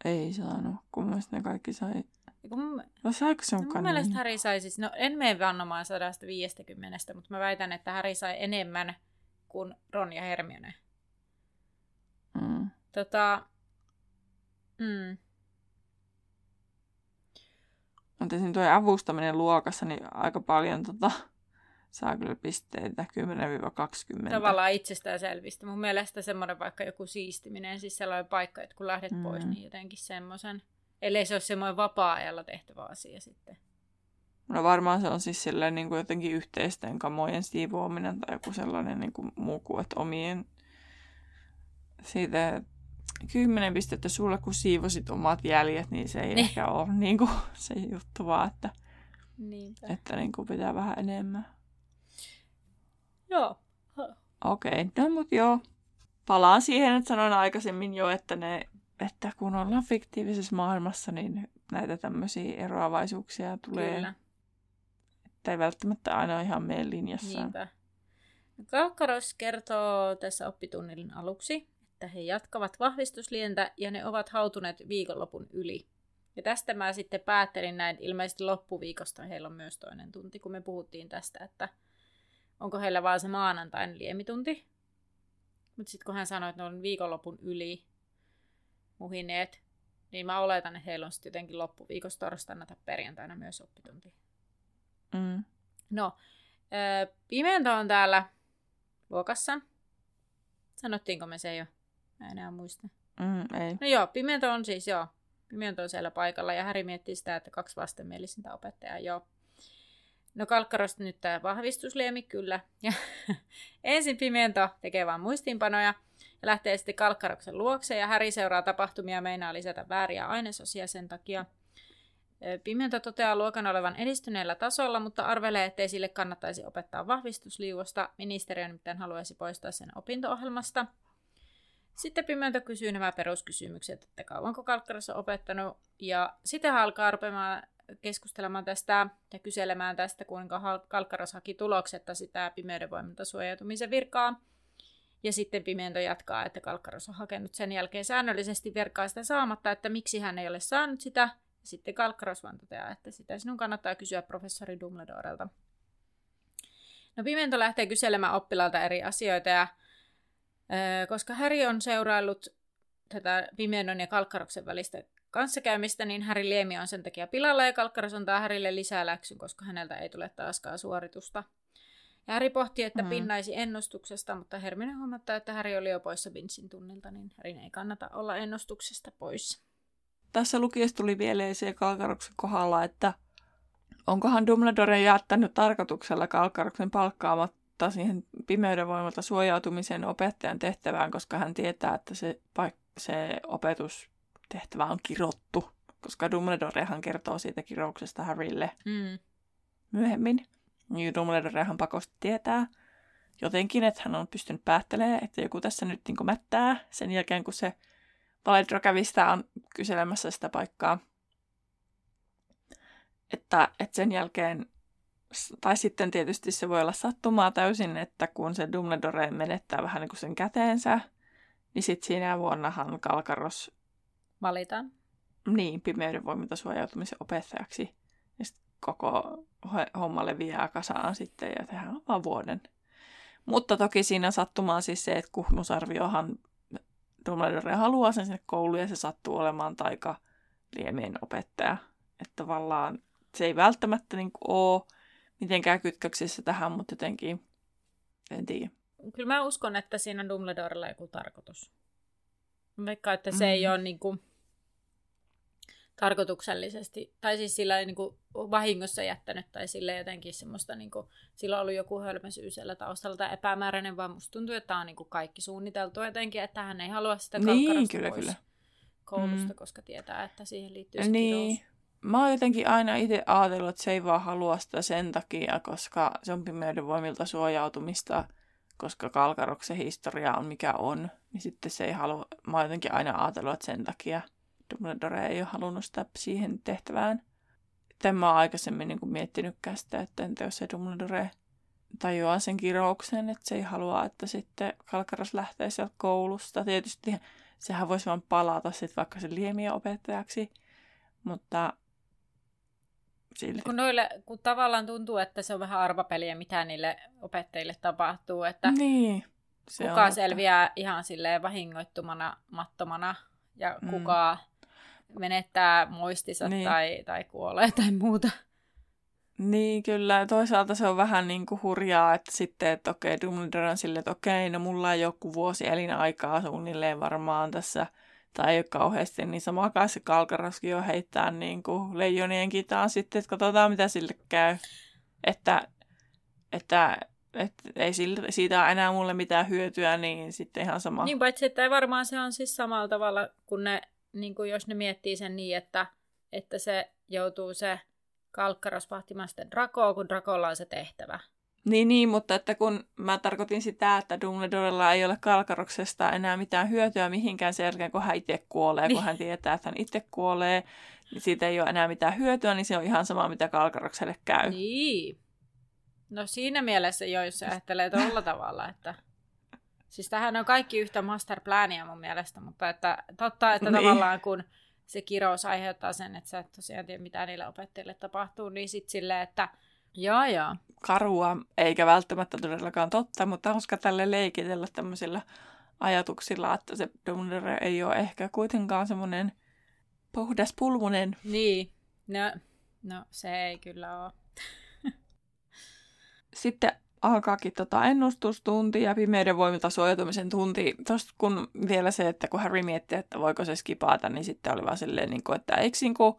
Ei saanut, kun ne kaikki sai kun, no saiko se no, mun mielestä Häri sai siis, no en mene vannomaan 150, mutta mä väitän, että Häri sai enemmän kuin Ron ja Hermione. Mm. Tota, mm. Mutta siinä tuo avustaminen luokassa, niin aika paljon tota, saa kyllä pisteitä 10-20. Tavallaan itsestäänselvistä. Mun mielestä semmoinen vaikka joku siistiminen, siis sellainen paikka, että kun lähdet mm. pois, niin jotenkin semmoisen Ellei se ole semmoinen vapaa-ajalla tehtävä asia sitten. No varmaan se on siis silleen niin kuin jotenkin yhteisten kamojen siivoaminen tai joku sellainen niin kuin muu kuin, että omien siitä kymmenen pistettä sulle, kun siivosit omat jäljet, niin se ei niin. ehkä ole niin kuin se juttu vaan, että Niinpä. Että niin kuin pitää vähän enemmän. Joo. Okei, okay. no mut joo. Palaan siihen, että sanoin aikaisemmin jo, että, ne, että kun ollaan fiktiivisessä maailmassa, niin näitä tämmöisiä eroavaisuuksia tulee. Kyllä. Ei välttämättä aina ihan mene linjassa. Niinpä. Kalkkaros kertoo tässä oppitunnilin aluksi, että he jatkavat vahvistuslientä ja ne ovat hautuneet viikonlopun yli. Ja tästä mä sitten päättelin näin, ilmeisesti loppuviikosta heillä on myös toinen tunti, kun me puhuttiin tästä, että onko heillä vaan se maanantain liemitunti. Mutta sitten kun hän sanoi, että ne on viikonlopun yli muhineet, niin mä oletan, että heillä on sitten jotenkin loppuviikosta torstaina tai perjantaina myös oppitunti. Mm. No, Pimento on täällä luokassa. Sanottiinko me se jo? Mä enää muista. Mm, ei. No joo, Pimento on siis joo. Pimento on siellä paikalla ja Häri miettii sitä, että kaksi vastenmielisintä opettajaa, joo. No Kalkkarosta nyt tämä vahvistusliemi, kyllä. Ja <laughs> ensin Pimento tekee vaan muistiinpanoja ja lähtee sitten Kalkkaroksen luokse ja Häri seuraa tapahtumia meinaa lisätä vääriä ainesosia sen takia. Pimento toteaa luokan olevan edistyneellä tasolla, mutta arvelee, ettei sille kannattaisi opettaa vahvistusliuosta. Ministeriö nimittäin haluaisi poistaa sen opinto-ohjelmasta. Sitten Pimento kysyy nämä peruskysymykset, että kauanko Kalkkaros on opettanut, ja sitten hän alkaa rupeamaan keskustelemaan tästä ja kyselemään tästä, kuinka Kalkkaros haki tuloksetta sitä pimeyden voimalta suojautumisen virkaa. Ja sitten Pimento jatkaa, että Kalkkaros on hakenut sen jälkeen säännöllisesti virkaa sitä saamatta, että miksi hän ei ole saanut sitä. Sitten Kalkkaros vaan toteaa, että sitä sinun kannattaa kysyä professori Dumbledorelta. No Pimento lähtee kyselemään oppilaalta eri asioita ja koska Häri on seuraillut tätä Pimenon ja Kalkkaroksen välistä kanssakäymistä, niin Häri Liemi on sen takia pilalla ja Kalkkaros antaa Härille lisää läksyn, koska häneltä ei tule taaskaan suoritusta. Ja Häri pohti, että mm. pinnaisi ennustuksesta, mutta Hermione huomattaa, että Häri oli jo poissa Vincin tunnilta, niin Härin ei kannata olla ennustuksesta pois. Tässä lukiessa tuli vielä se Kalkaroksen kohdalla, että onkohan Dumbledore jättänyt tarkoituksella Kalkaroksen palkkaamatta siihen pimeyden voimalta suojautumisen opettajan tehtävään, koska hän tietää, että se, se opetustehtävä on kirottu, koska Dumbledorehan kertoo siitä kirouksesta Harrylle mm. myöhemmin. Niin Dumbledorehan pakosti tietää jotenkin, että hän on pystynyt päättelemään, että joku tässä nyt niin mättää sen jälkeen, kun se Valedro kävi sitä on kyselemässä sitä paikkaa. Että, että sen jälkeen tai sitten tietysti se voi olla sattumaa täysin, että kun se Dumbledore menettää vähän niin kuin sen käteensä, niin sitten siinä vuonnahan Kalkaros valitaan. Niin, pimeyden voimilta suojautumisen opettajaksi. Ja sitten koko homma leviää kasaan sitten ja tehdään vaan vuoden. Mutta toki siinä sattumaa siis se, että kuhnusarviohan Dumbledore haluaa sen sinne kouluun ja se sattuu olemaan taika liemien opettaja. Että tavallaan se ei välttämättä niin ole mitenkään kytköksissä tähän, mutta jotenkin en tiedä. Kyllä mä uskon, että siinä on Dumbledorella joku tarkoitus. Vaikka, että se mm. ei ole niin kuin, tarkoituksellisesti, tai siis sillä niin kuin, vahingossa jättänyt, tai sillä jotenkin semmoista, niin kuin, sillä on ollut joku hölmösyys siellä taustalla tai epämääräinen, vaan musta tuntuu, että tämä on niin kuin, kaikki suunniteltu jotenkin, että hän ei halua sitä niin, kyllä, pois kyllä. koulusta, mm. koska tietää, että siihen liittyy niin. Kirous mä oon jotenkin aina itse ajatellut, että se ei vaan halua sitä sen takia, koska se on pimeyden voimilta suojautumista, koska Kalkaroksen historia on mikä on, niin sitten se ei halua, mä oon jotenkin aina ajatellut, että sen takia Dumbledore ei ole halunnut sitä siihen tehtävään. Tämän mä oon aikaisemmin niin miettinytkään sitä, että entä jos se Dumbledore tajuaa sen kirouksen, että se ei halua, että sitten Kalkaros lähtee sieltä koulusta. Tietysti sehän voisi vaan palata sitten vaikka sen liemiä opettajaksi, mutta. Kun, noille, kun tavallaan tuntuu, että se on vähän arvapeliä, mitä niille opettajille tapahtuu, että niin, se kuka on, selviää että... ihan silleen vahingoittumana, mattomana ja mm. kuka menettää muistinsa niin. tai, tai kuolee tai muuta. Niin, kyllä. Toisaalta se on vähän niin kuin hurjaa, että sitten, että okei, Dumbledore on silleen, että okei, no mulla on joku vuosi elinaikaa suunnilleen varmaan tässä – tai ei ole kauheasti, niin sama kai se kalkaraski jo heittää niin kuin leijonien kitaan sitten, että katsotaan mitä sille käy. Että, että, että ei siitä ole enää mulle mitään hyötyä, niin sitten ihan sama. Niin paitsi, että varmaan se on siis samalla tavalla, kun ne, niin kuin jos ne miettii sen niin, että, että se joutuu se Kalkkaros vahtimaan sitten Drakoa, kun Drakolla on se tehtävä. Niin, niin, mutta että kun mä tarkoitin sitä, että Dumbledorella ei ole Kalkaroksesta enää mitään hyötyä mihinkään sen jälkeen, kun hän itse kuolee, niin. kun hän tietää, että hän itse kuolee, niin siitä ei ole enää mitään hyötyä, niin se on ihan sama, mitä Kalkarokselle käy. Niin. No siinä mielessä jo, jos ajattelee tuolla tavalla, että... Siis tähän on kaikki yhtä masterplania mun mielestä, mutta että totta, että niin. tavallaan kun se kirous aiheuttaa sen, että sä et tosiaan tiedä, mitä niille opettajille tapahtuu, niin sitten silleen, että Joo, joo. Karua, eikä välttämättä todellakaan totta, mutta hauska tälle leikitellä tämmöisillä ajatuksilla, että se Dumbledore ei ole ehkä kuitenkaan semmoinen puhdas pulmunen. Niin, no, no se ei kyllä ole. <laughs> Sitten alkaakin tota ennustustunti ja pimeyden voimilta suojautumisen tunti. Tuosta kun vielä se, että kun Harry mietti, että voiko se skipata, niin sitten oli vaan silleen, niin kuin, että eikö niin kuin,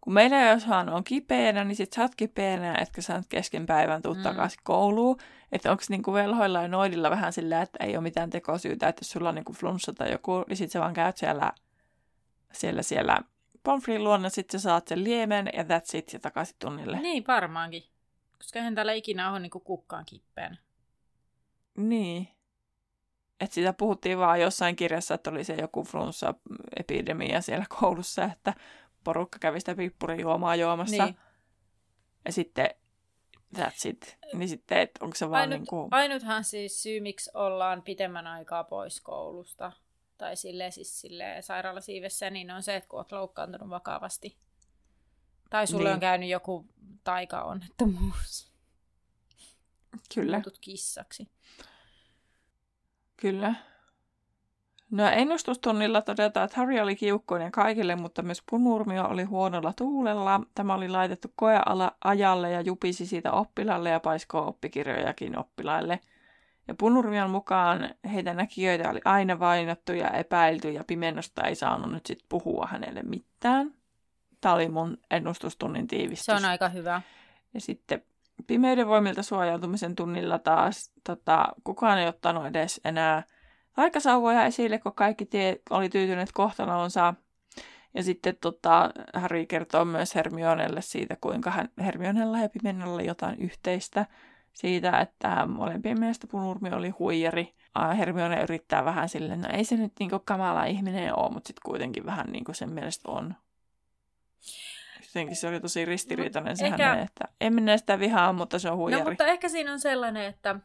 kun meillä jos on kipeänä, niin sit sä oot kipeänä, etkä sä kesken päivän tuu mm. takaisin kouluun. Että onko niinku velhoilla ja noidilla vähän sillä, että ei ole mitään tekosyytä, että jos sulla on niinku flunssa tai joku, niin sit sä vaan käyt siellä, siellä, siellä Pomfrin luona, sit sä saat sen liemen ja that's it ja takaisin tunnille. Niin, varmaankin. Koska eihän täällä ikinä ole niinku kukkaan kipeänä. Niin. Että sitä puhuttiin vaan jossain kirjassa, että oli se joku flunssa-epidemia siellä <laughs> koulussa, että porukka kävi sitä pippurijuomaa juomassa. Niin. Ja sitten that's it. Niin sitten, että onko se vaan Ainut, niin kuin... Ainuthan siis syy, miksi ollaan pitemmän aikaa pois koulusta, tai silleen, siis silleen sairaalasiivessä, niin on se, että kun olet loukkaantunut vakavasti. Tai sulle niin. on käynyt joku taikaonnettomuus. Kyllä. Muutut kissaksi. Kyllä. No ennustustunnilla todetaan, että Harry oli kiukkoinen kaikille, mutta myös punurmio oli huonolla tuulella. Tämä oli laitettu koeajalle ja jupisi siitä oppilalle ja paiskoo oppikirjojakin oppilaille. Ja punurmion mukaan heitä näkijöitä oli aina vainottu ja epäilty ja pimennosta ei saanut nyt sit puhua hänelle mitään. Tämä oli mun ennustustunnin tiivistys. Se on aika hyvä. Ja sitten pimeyden voimilta suojautumisen tunnilla taas tota, kukaan ei ottanut edes enää – aikasauvoja esille, kun kaikki tie, oli tyytyneet kohtalonsa. Ja sitten tota, Harry kertoo myös Hermionelle siitä, kuinka hän, Hermionella ja Pimennolla jotain yhteistä siitä, että molempien mielestä Punurmi oli huijari. Hermione yrittää vähän silleen, no ei se nyt niinku kamala ihminen ole, mutta sitten kuitenkin vähän niinku sen mielestä on. Jotenkin se oli tosi ristiriitainen se ehkä... hänen, että en minä sitä vihaa, mutta se on huijari. No mutta ehkä siinä on sellainen, että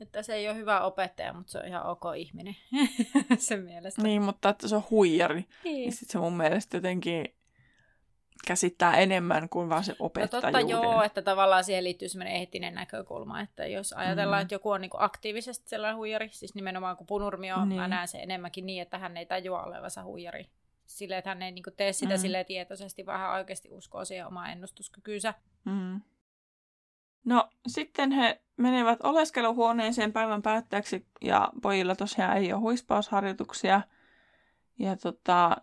että se ei ole hyvä opettaja, mutta se on ihan ok ihminen <laughs> sen mielestä. Niin, mutta että se on huijari. Niin. niin sitten se mun mielestä jotenkin käsittää enemmän kuin vaan se opettajuuden. No totta joo, että tavallaan siihen liittyy semmoinen eettinen näkökulma, että jos ajatellaan, mm. että joku on niinku aktiivisesti sellainen huijari, siis nimenomaan kun punurmio, niin. mä näen se enemmänkin niin, että hän ei tajua olevansa huijari. Silleen, että hän ei niinku tee sitä mm. silleen tietoisesti, vaan hän oikeasti uskoo siihen omaan ennustuskykynsä. Mm. No sitten he menevät oleskeluhuoneeseen päivän päätteeksi ja pojilla tosiaan ei ole huispausharjoituksia. Ja tota,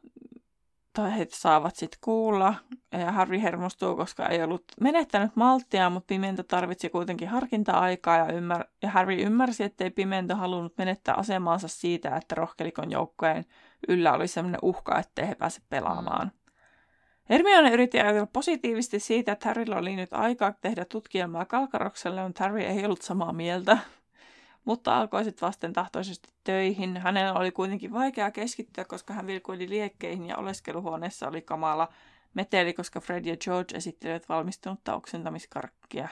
tai he saavat sitten kuulla. Ja Harry hermostuu, koska ei ollut menettänyt malttia, mutta Pimento tarvitsi kuitenkin harkinta-aikaa ja, ymmär- ja Harry ymmärsi, ettei Pimento halunnut menettää asemaansa siitä, että rohkelikon joukkojen yllä oli sellainen uhka, ettei he pääse pelaamaan. Mm. Hermione yritti ajatella positiivisesti siitä, että Harrylla oli nyt aikaa tehdä tutkielmaa Kalkarokselle, mutta Harry ei ollut samaa mieltä. <laughs> Mutta alkoi sitten vastentahtoisesti töihin. Hänellä oli kuitenkin vaikea keskittyä, koska hän vilkuili liekkeihin ja oleskeluhuoneessa oli kamala meteli, koska Fred ja George esittelivät valmistunutta oksentamiskarkkia.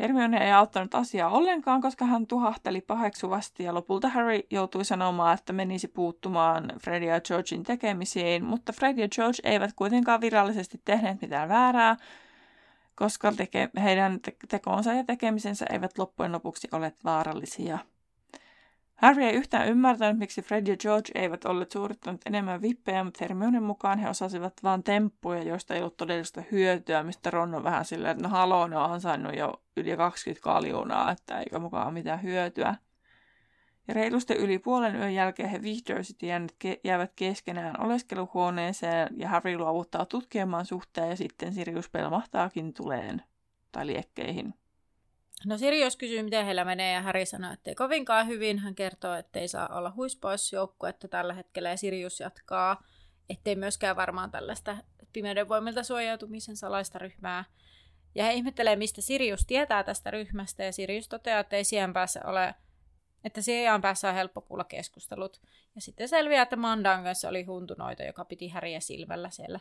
Hermione ei auttanut asiaa ollenkaan, koska hän tuhahteli paheksuvasti ja lopulta Harry joutui sanomaan, että menisi puuttumaan Fred ja Georgein tekemisiin, mutta Fred ja George eivät kuitenkaan virallisesti tehneet mitään väärää, koska teke- heidän te- tekonsa ja tekemisensä eivät loppujen lopuksi ole vaarallisia. Harry ei yhtään ymmärtänyt, miksi Fred ja George eivät olleet suorittaneet enemmän vippejä, mutta Hermionen mukaan he osasivat vain temppuja, joista ei ollut todellista hyötyä, mistä Ron on vähän silleen, että no haloo, ne on ansainnut jo yli 20 kaljuunaa, että eikä mukaan mitään hyötyä. Ja reilusti yli puolen yön jälkeen he vihdoin sitten jäävät keskenään oleskeluhuoneeseen ja Harry luovuttaa tutkimaan suhteen ja sitten Sirius pelmahtaakin tuleen tai liekkeihin. No Sirius kysyy, miten heillä menee, ja Harry sanoo, että ei kovinkaan hyvin. Hän kertoo, että ei saa olla huispausjoukkuetta tällä hetkellä, ja Sirius jatkaa. ettei myöskään varmaan tällaista pimeyden voimilta suojautumisen salaista ryhmää. Ja he ihmettelee, mistä Sirius tietää tästä ryhmästä, ja Sirius toteaa, että ei sijaan päässä ole, että sijaan päässä on helppo kuulla keskustelut. Ja sitten selviää, että Mandangas oli huntunoita, joka piti häriä silmällä siellä.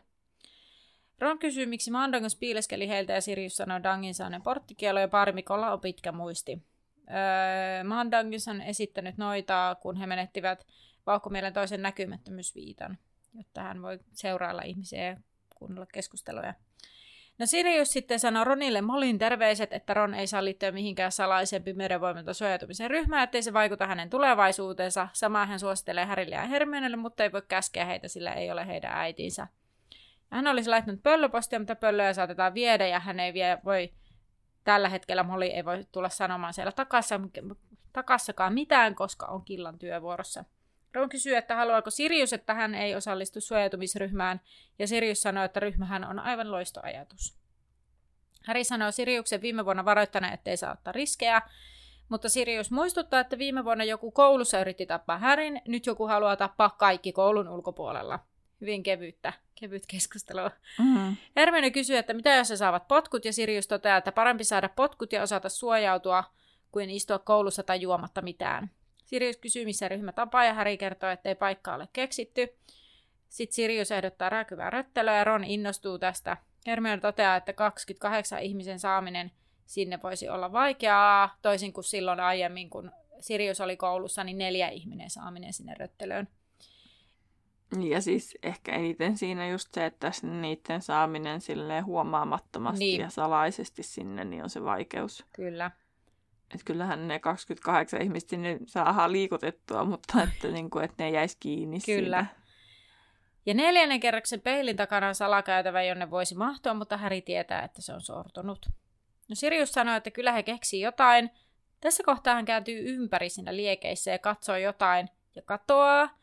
Ron kysyy, miksi Mandangas piileskeli heiltä ja Sirius sanoi Dangin saaneen porttikielo ja Parmikolla on pitkä muisti. Öö, Mandangas on esittänyt noita, kun he menettivät vauhkomielen toisen näkymättömyysviitan, jotta hän voi seurailla ihmisiä ja kuunnella keskusteluja. No Sirius sitten sanoi Ronille Molin terveiset, että Ron ei saa liittyä mihinkään salaisen pimeyden suojautumisen ryhmään, ettei se vaikuta hänen tulevaisuuteensa. Samaa hän suosittelee Harrylle ja Hermionelle, mutta ei voi käskeä heitä, sillä ei ole heidän äitinsä. Hän olisi laittanut pöllöpostia, mutta pöllöjä saatetaan viedä ja hän ei vie, voi tällä hetkellä Molly ei voi tulla sanomaan siellä takassa, takassakaan mitään, koska on killan työvuorossa. Ron kysyy, että haluaako Sirius, että hän ei osallistu suojautumisryhmään, ja Sirius sanoo, että ryhmähän on aivan loistoajatus. Harry sanoo Siriuksen viime vuonna varoittaneen, ettei saa ottaa riskejä, mutta Sirius muistuttaa, että viime vuonna joku koulussa yritti tappaa Härin, nyt joku haluaa tappaa kaikki koulun ulkopuolella. Hyvin kevyttä, kevyt keskustelu. Mm-hmm. Hermione kysyy, että mitä jos he saavat potkut, ja Sirius toteaa, että parempi saada potkut ja osata suojautua, kuin istua koulussa tai juomatta mitään. Sirius kysyy, missä ryhmä tapaa, ja Harry kertoo, ettei paikkaa ole keksitty. Sitten Sirius ehdottaa rääkyvää röttelöä, ja Ron innostuu tästä. Hermione toteaa, että 28 ihmisen saaminen sinne voisi olla vaikeaa, toisin kuin silloin aiemmin, kun Sirius oli koulussa, niin neljä ihminen saaminen sinne röttelöön. Ja siis ehkä eniten siinä just se, että niiden saaminen silleen huomaamattomasti niin. ja salaisesti sinne, niin on se vaikeus. Kyllä. Että kyllähän ne 28 ihmistä sinne saa liikutettua, mutta <laughs> että, niin kuin, että ne jäisi kiinni Kyllä. Siinä. Ja neljännen kerroksen peilin takana on salakäytävä, jonne voisi mahtua, mutta Häri tietää, että se on sortunut. No Sirius sanoi, että kyllä he keksii jotain. Tässä kohtaa hän kääntyy ympäri siinä liekeissä ja katsoo jotain ja katoaa.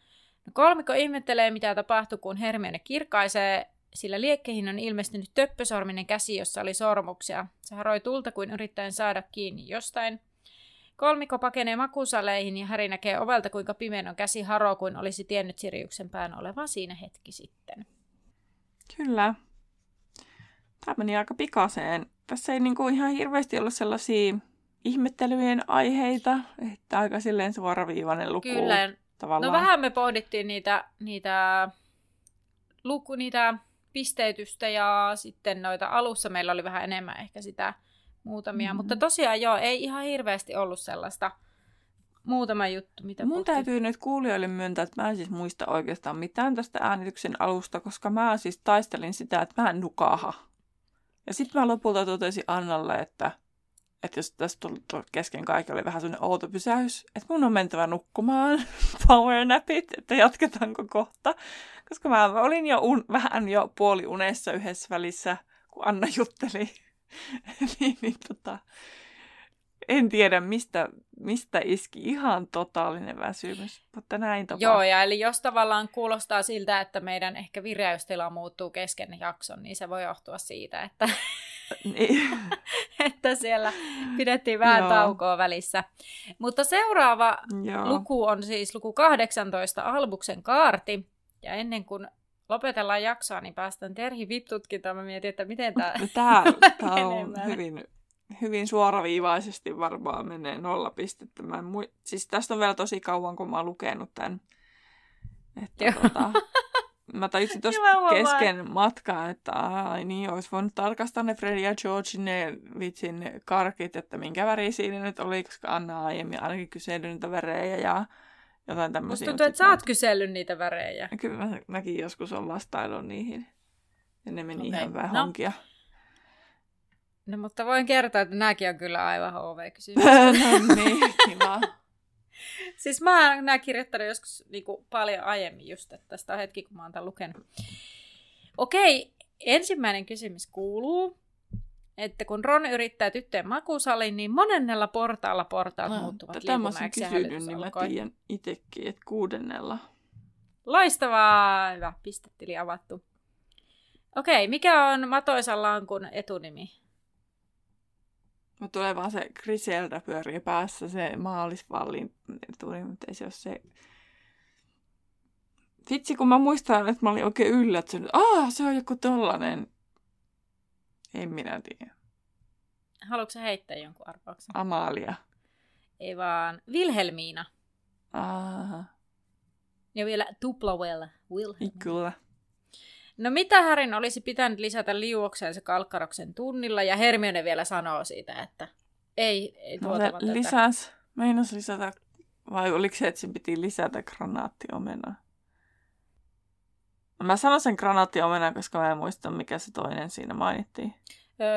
No kolmikko ihmettelee, mitä tapahtuu, kun Hermione kirkaisee, sillä liekkeihin on ilmestynyt töppösorminen käsi, jossa oli sormuksia. Se haroi tulta kuin yrittäen saada kiinni jostain. Kolmikko pakenee makusaleihin ja Häri näkee ovelta, kuinka pimeän on käsi haro, kuin olisi tiennyt Siriuksen pään olevan siinä hetki sitten. Kyllä. Tämä meni aika pikaseen. Tässä ei niinku ihan hirveästi ollut sellaisia ihmettelyjen aiheita, että aika silleen suoraviivainen luku. Kyllä. Tavallaan. No vähän me pohdittiin niitä, niitä, luku, niitä pisteytystä ja sitten noita alussa meillä oli vähän enemmän ehkä sitä muutamia. Mm-hmm. Mutta tosiaan joo, ei ihan hirveästi ollut sellaista muutama juttu, mitä Mun puhuttiin. täytyy nyt kuulijoille myöntää, että mä en siis muista oikeastaan mitään tästä äänityksen alusta, koska mä siis taistelin sitä, että mä en nukaha. Ja sitten mä lopulta totesin Annalle, että, että jos tästä tuli kesken kaikki oli vähän sellainen outo pysäys, että mun on mentävä nukkumaan <laughs> power napit, että jatketaanko kohta. Koska mä olin jo un, vähän jo puoli unessa yhdessä välissä, kun Anna jutteli. <laughs> niin, niin tota, en tiedä, mistä, mistä iski ihan totaalinen väsymys, mutta näin tapahtui. Joo, ja eli jos tavallaan kuulostaa siltä, että meidän ehkä vireystila muuttuu kesken jakson, niin se voi johtua siitä, että, <laughs> niin. <laughs> että siellä pidettiin vähän Joo. taukoa välissä. Mutta seuraava Joo. luku on siis luku 18, Albuksen kaarti. Ja ennen kuin lopetellaan jaksoa, niin päästään Terhi VIP-tutkintaan. Mä mietin, että miten tämä <laughs> Tämä, tämä on hyvin, hyvin suoraviivaisesti varmaan menee nolla pistettä. Mä mu- siis tästä on vielä tosi kauan, kun mä oon lukenut tämän. Että, tota, <laughs> mä tajutsin tuossa kesken matkaa, että ai niin, olisi voinut tarkastaa ne Freddy ja George ne vitsin karkit, että minkä väri siinä nyt oli, koska Anna aiemmin ainakin kyseli niitä värejä ja jotain tämmöisiä. Musta tuntuu, että sä oot kysellyt niitä värejä. Kyllä mä, mäkin joskus on vastaillut niihin. Ja ne meni okay. ihan vähän no. honkia. No mutta voin kertoa, että nämäkin on kyllä aivan HV-kysymys. <laughs> no niin, kiva. <laughs> siis mä oon nää kirjoittanut joskus niinku paljon aiemmin just, että tästä on hetki, kun mä oon tämän lukenut. Okei, ensimmäinen kysymys kuuluu, että kun Ron yrittää tyttöjen makusalin, niin monennella portaalla portaat no, muuttuvat Tätä mä olisin kysynyt, niin mä tiedän itsekin, että kuudennella. Loistavaa! Hyvä, pistetili avattu. Okei, mikä on Matoisan lankun etunimi? Mä tulee vaan se Griselda pyörii päässä, se maalisvallin etunimi, mutta ei se ole se... Vitsi, kun mä muistan, että mä olin oikein yllättynyt. Ah, se on joku tollanen. En minä tiedä. Haluatko sä heittää jonkun arvauksen? Amalia. Ei vaan Wilhelmiina. Ah, Ja vielä Tuplawell. Wilhelm. kyllä. No mitä Härin olisi pitänyt lisätä liuokseensa kalkkaroksen tunnilla, ja Hermione vielä sanoo siitä, että ei, ei No tuotava se tätä. lisäs, meinas lisätä, vai oliko se, että sen piti lisätä granaattiomenaa? Mä sanon sen granaattiomenaa, koska mä en muista, mikä se toinen siinä mainittiin.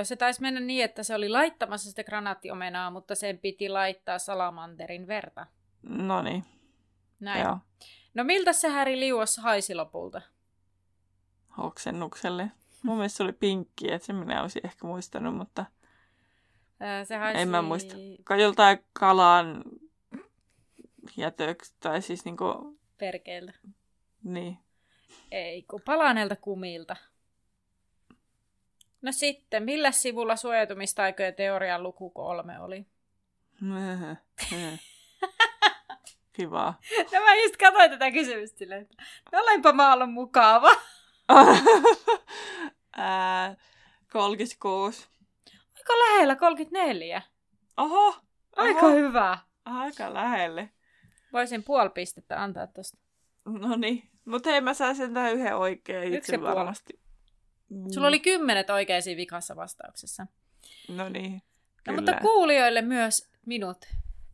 Se taisi mennä niin, että se oli laittamassa sitä granaattiomenaa, mutta sen piti laittaa salamanterin verta. No niin, Näin. joo, No miltä se Häri liuossa haisi lopulta? Oksennukselle. Mun mielestä se oli pinkki, että sen minä olisin ehkä muistanut, mutta Se haisi... en mä muista. Joltain kalan jätöksi, tai siis niinku, Perkeiltä. niin. Ei, kun palaneelta kumilta. No sitten, millä sivulla suojautumistaikojen teorian luku kolme oli? Kiva. <laughs> No mä just katsoin tätä kysymystä silleen, että no olenpa mä ollut mukava. <laughs> Ää, 36. Aika lähellä 34. Oho! Aika oho, hyvä. Aika lähelle. Voisin puoli pistettä antaa tosta. No niin. Mutta hei, mä saan sen tähän yhden oikein Yksi itse varmasti. Sulla oli kymmenet oikein siinä vikassa vastauksessa. No niin. No, mutta kuulijoille myös minut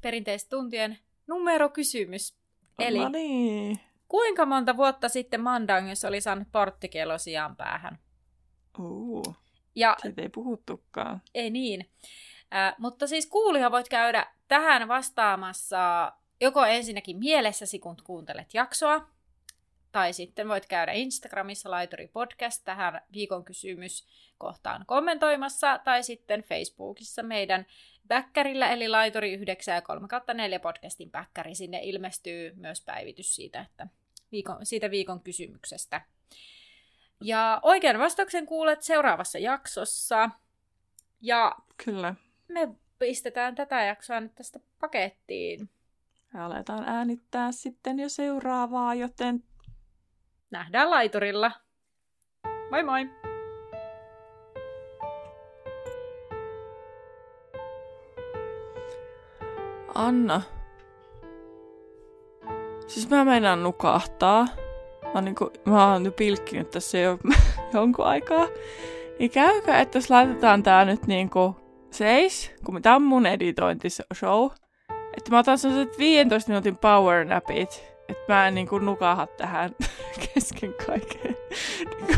perinteistä tuntien numerokysymys. Eli No niin. Kuinka monta vuotta sitten Mandangos oli saanut porttikello sijaan päähän? Uu, Ja siitä ei puhuttukaan. ei niin. Äh, mutta siis kuulija voit käydä tähän vastaamassa joko ensinnäkin mielessäsi, kun kuuntelet jaksoa, tai sitten voit käydä Instagramissa Laituri Podcast tähän viikon kysymyskohtaan kommentoimassa, tai sitten Facebookissa meidän bäkkärillä, eli Laituri 9 ja 3 4 podcastin bäkkäri. Sinne ilmestyy myös päivitys siitä, että viikon, siitä viikon kysymyksestä. Ja oikean vastauksen kuulet seuraavassa jaksossa. Ja Kyllä. me pistetään tätä jaksoa nyt tästä pakettiin. Ja aletaan äänittää sitten jo seuraavaa, joten Nähdään laiturilla. Moi moi! Anna. Siis mä meinaan nukahtaa. Mä, oon niinku, mä oon nyt pilkkinyt tässä jo <laughs> jonkun aikaa. Niin käykö, että jos laitetaan tää nyt niinku seis, kun tää on mun editointishow, että mä otan sellaiset 15 minuutin power napit, että mä en niinku nukaha tähän <laughs> kesken kaiken. Niinku,